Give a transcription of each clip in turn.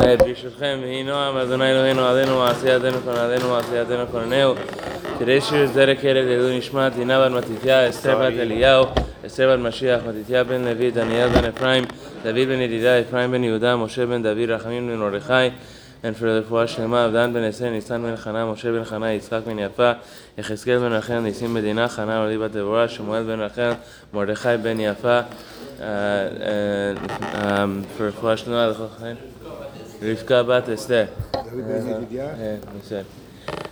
ברשותכם, ויהי נועם, אדוני אלוהינו, עלינו ועשייתנו כונננו ועשייתנו כוננהו. Today's shir is dedicated to Elu Nishmat, Dina בת מתתיה, אסתר בת אליהו, אסתר בת משיח, מתתיה בן לוי, דניאל בן אפרים, דוד בן ידידה, אפרים בן יהודה, משה בן דוד, רחמים בן מרדכי, for the רפואה שלמה, אבדן בן אסן, ניסן בן חנה, משה בן חנה, יצחק בן יפה, יחזקאל בן רחל, ניסים בדינה, חנה עלי בת דבורה, שמואל בן רחל, מרדכי בן יפה, uh, um, for רפואה שלמה, לכל חיים. Rivka Bat Esther. Yeah, uh,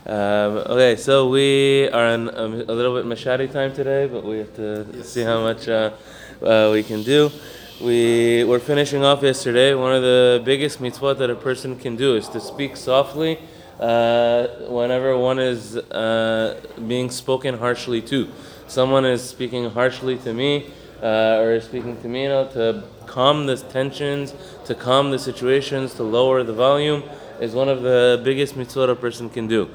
Um, okay, so we are on um, a little bit mashari time today, but we have to yes. see how much uh, uh, we can do. We were finishing off yesterday. One of the biggest mitzvot that a person can do is to speak softly uh, whenever one is uh, being spoken harshly to. Someone is speaking harshly to me uh, or speaking to me, you know, to calm the tensions, to calm the situations, to lower the volume is one of the biggest mitzvot a person can do.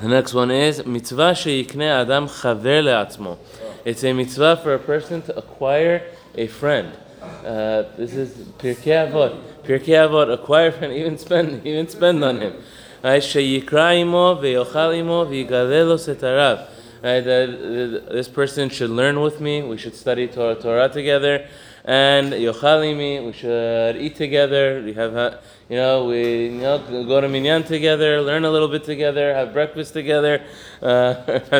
The next one is mitzvah sheyikne adam chaver le'atzmo. It's a mitzvah for a person to acquire a friend. Uh, this is Pirkei Avot. Pirkei Avot, acquire friend, even spend, even spend on him. Sheyikra imo ve'yochal imo v'yigalelo setarav. That this person should learn with me. We should study Torah, Torah together, and yochalimi. We should eat together. We have, you know, we you know go to minyan together, learn a little bit together, have breakfast together. Uh,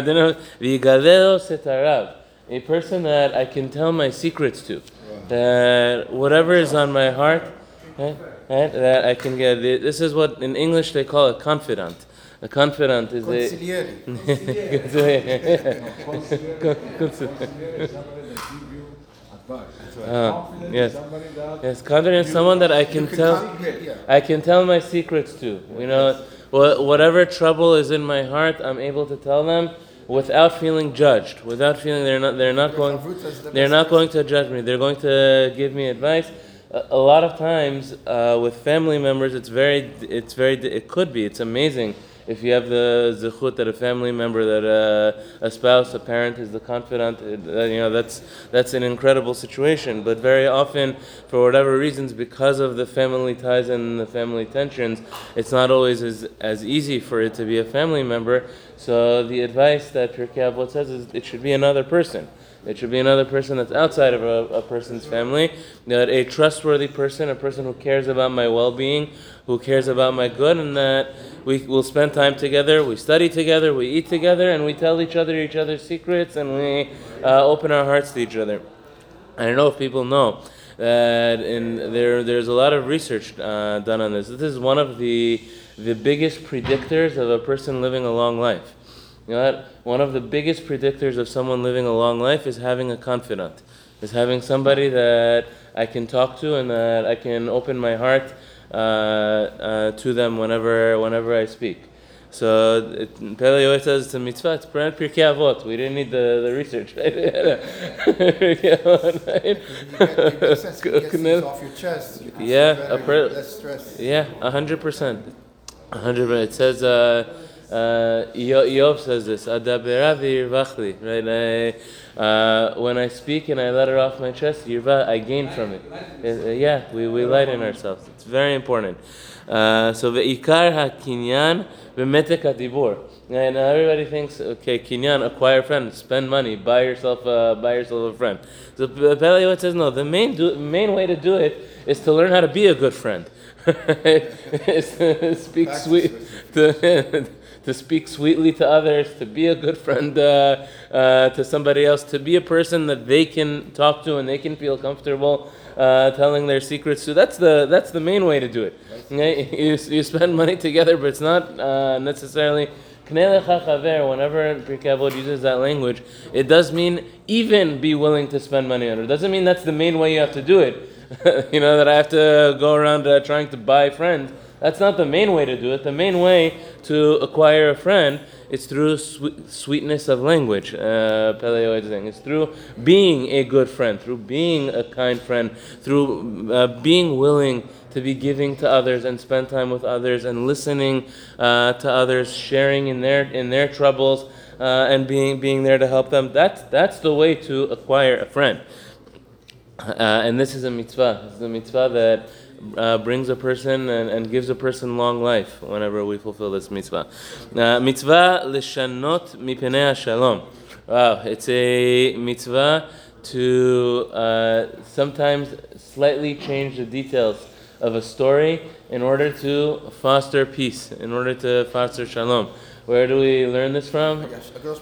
V'yigalelo setarav. A person that I can tell my secrets to, that whatever is on my heart, right, right, that I can get. This is what in English they call a confidant. A confidant is a. Uh, yes, yes, confident is someone that I can tell, I can tell my secrets to. You know, wha- whatever trouble is in my heart, I'm able to tell them without feeling judged, without feeling they're not, they're not going, they're not going to judge me. They're going to give me advice. A, a lot of times uh, with family members, it's very, it's very, it could be, it's amazing if you have the zechut that a family member, that uh, a spouse, a parent is the confidant, uh, you know, that's that's an incredible situation. But very often, for whatever reasons, because of the family ties and the family tensions, it's not always as, as easy for it to be a family member. So the advice that Pirkei Avot says is it should be another person. It should be another person that's outside of a, a, person's family, that a trustworthy person, a person who cares about my well-being, who cares about my good, and that we will spend time together, we study together, we eat together, and we tell each other each other's secrets, and we uh, open our hearts to each other. I don't know if people know that in there there's a lot of research uh, done on this. This is one of the the biggest predictors of a person living a long life. You know what? One of the biggest predictors of someone living a long life is having a confidant, is having somebody that I can talk to and that I can open my heart uh, uh, to them whenever whenever I speak. So it, Pele always says it's a mitzvah. It's brand Pirkei Avot. We didn't need the, the research, right? off your chest. You yeah, a per- less stress. Yeah, a hundred percent, a hundred. It says. Uh, uh, Iyov says this, Adabera v'yirvachli, right? I, uh, when I speak and I let it off my chest, yirva, I gain from it. Uh, yeah, we, we lighten ourselves. It's very important. Uh, so ve'ikar ha-kinyan v'metek ha-dibur. And everybody thinks, okay, kinyan, acquire a friend, spend money, buy yourself, uh, buy yourself a friend. So Pele says, no, the main, do, main way to do it is to learn how to be a good friend. speak sweet, to, to speak sweetly to others, to be a good friend uh, uh, to somebody else, to be a person that they can talk to and they can feel comfortable uh, telling their secrets to. That's the that's the main way to do it. You, you spend money together, but it's not uh, necessarily. Whenever Pirkei uses that language, it does mean even be willing to spend money on it. It doesn't mean that's the main way you have to do it. you know that I have to go around uh, trying to buy friends. That's not the main way to do it. The main way to acquire a friend is through sweet, sweetness of language. Uh, Pele saying it's through being a good friend, through being a kind friend, through uh, being willing to be giving to others and spend time with others and listening uh, to others, sharing in their in their troubles uh, and being being there to help them. That's that's the way to acquire a friend. Uh, and this is a mitzvah. This is a mitzvah that uh, brings a person and, and gives a person long life whenever we fulfill this mitzvah. Uh, mitzvah lishanot mipenei shalom. Wow, it's a mitzvah to uh, sometimes slightly change the details of a story in order to foster peace, in order to foster shalom. Where do we learn this from?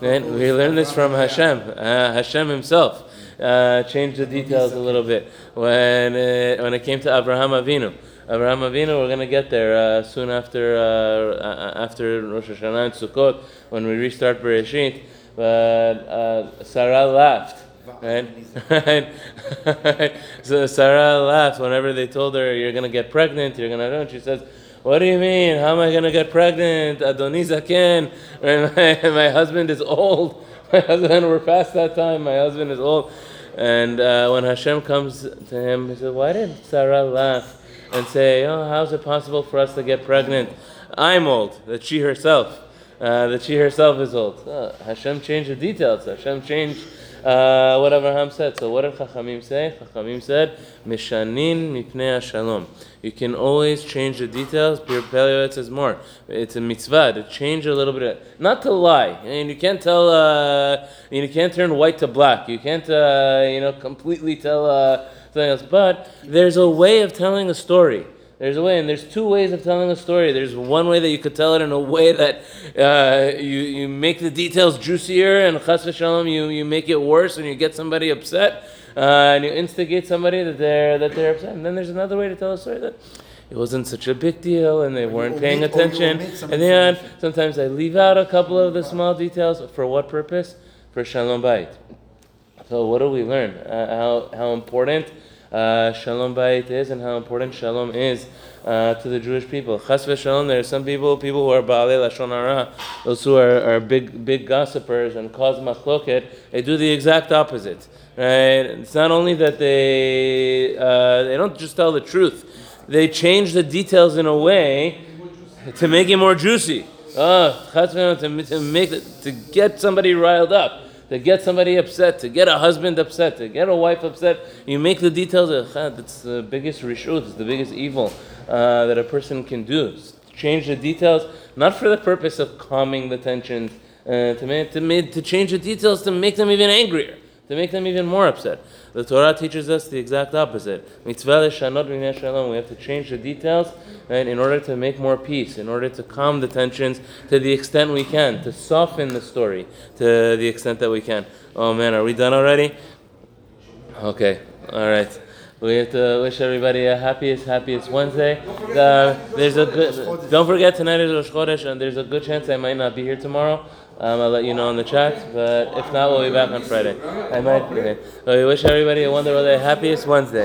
We learn this from Hashem, uh, Hashem Himself. Uh, changed the details a little bit when it, when it came to Abraham Avinu. Abraham Avinu, we're gonna get there uh, soon after uh, after Rosh Hashanah and Sukkot when we restart Bereshit. But uh, Sarah laughed. Right? so Sarah laughed whenever they told her, You're going to get pregnant, you're going to. And she says, What do you mean? How am I going to get pregnant? Adonizaken. My, my husband is old. My husband, we're past that time. My husband is old. And uh, when Hashem comes to him, he says, Why did Sarah laugh and say, Oh, how's it possible for us to get pregnant? I'm old, that she herself. Uh, that she herself is old. Oh, Hashem changed the details. Hashem changed uh, what Abraham said. So what did Chachamim say? Chachamim said, Mishanin mipnei shalom. You can always change the details. Pir says more. It's a mitzvah to change a little bit. Not to lie. I And you can't tell. Uh, you can't turn white to black. You can't. Uh, you know, completely tell uh, something else. But there's a way of telling a story. There's a way, and there's two ways of telling a story. There's one way that you could tell it in a way that uh, you, you make the details juicier, and chas v'shalom, you, you make it worse, and you get somebody upset, uh, and you instigate somebody that they're that they're upset. And then there's another way to tell a story that it wasn't such a big deal, and they weren't paying attention. And then sometimes I leave out a couple of the small details. For what purpose? For shalom bayit. So what do we learn? Uh, how how important uh, shalom bayit is and how important shalom is uh, to the Jewish people. Chas v'shalom, there are some people, people who are baalei lashon hara, those who are, are big, big gossipers and cause machloket, they do the exact opposite. Right? It's not only that they uh, they don't just tell the truth, they change the details in a way to make it more juicy. To, to make to get somebody riled up to get somebody upset, to get a husband upset, to get a wife upset. You make the details That's the biggest rishut, it's the biggest evil uh, that a person can do. Change the details, not for the purpose of calming the tensions, uh, to, make, to, make, to change the details to make them even angrier, to make them even more upset. The Torah teaches us the exact opposite. Mitzvah shanot shalom. We have to change the details right, in order to make more peace, in order to calm the tensions to the extent we can, to soften the story to the extent that we can. Oh man, are we done already? Okay, all right. We have to wish everybody a happiest, happiest Wednesday. Uh, there's a good. Don't forget tonight is Rosh Chodesh, and there's a good chance I might not be here tomorrow. Um, I'll let you know in the chat, but if not, we'll be back on Friday. I might there. So we wish everybody a wonderful day. Happiest Wednesday.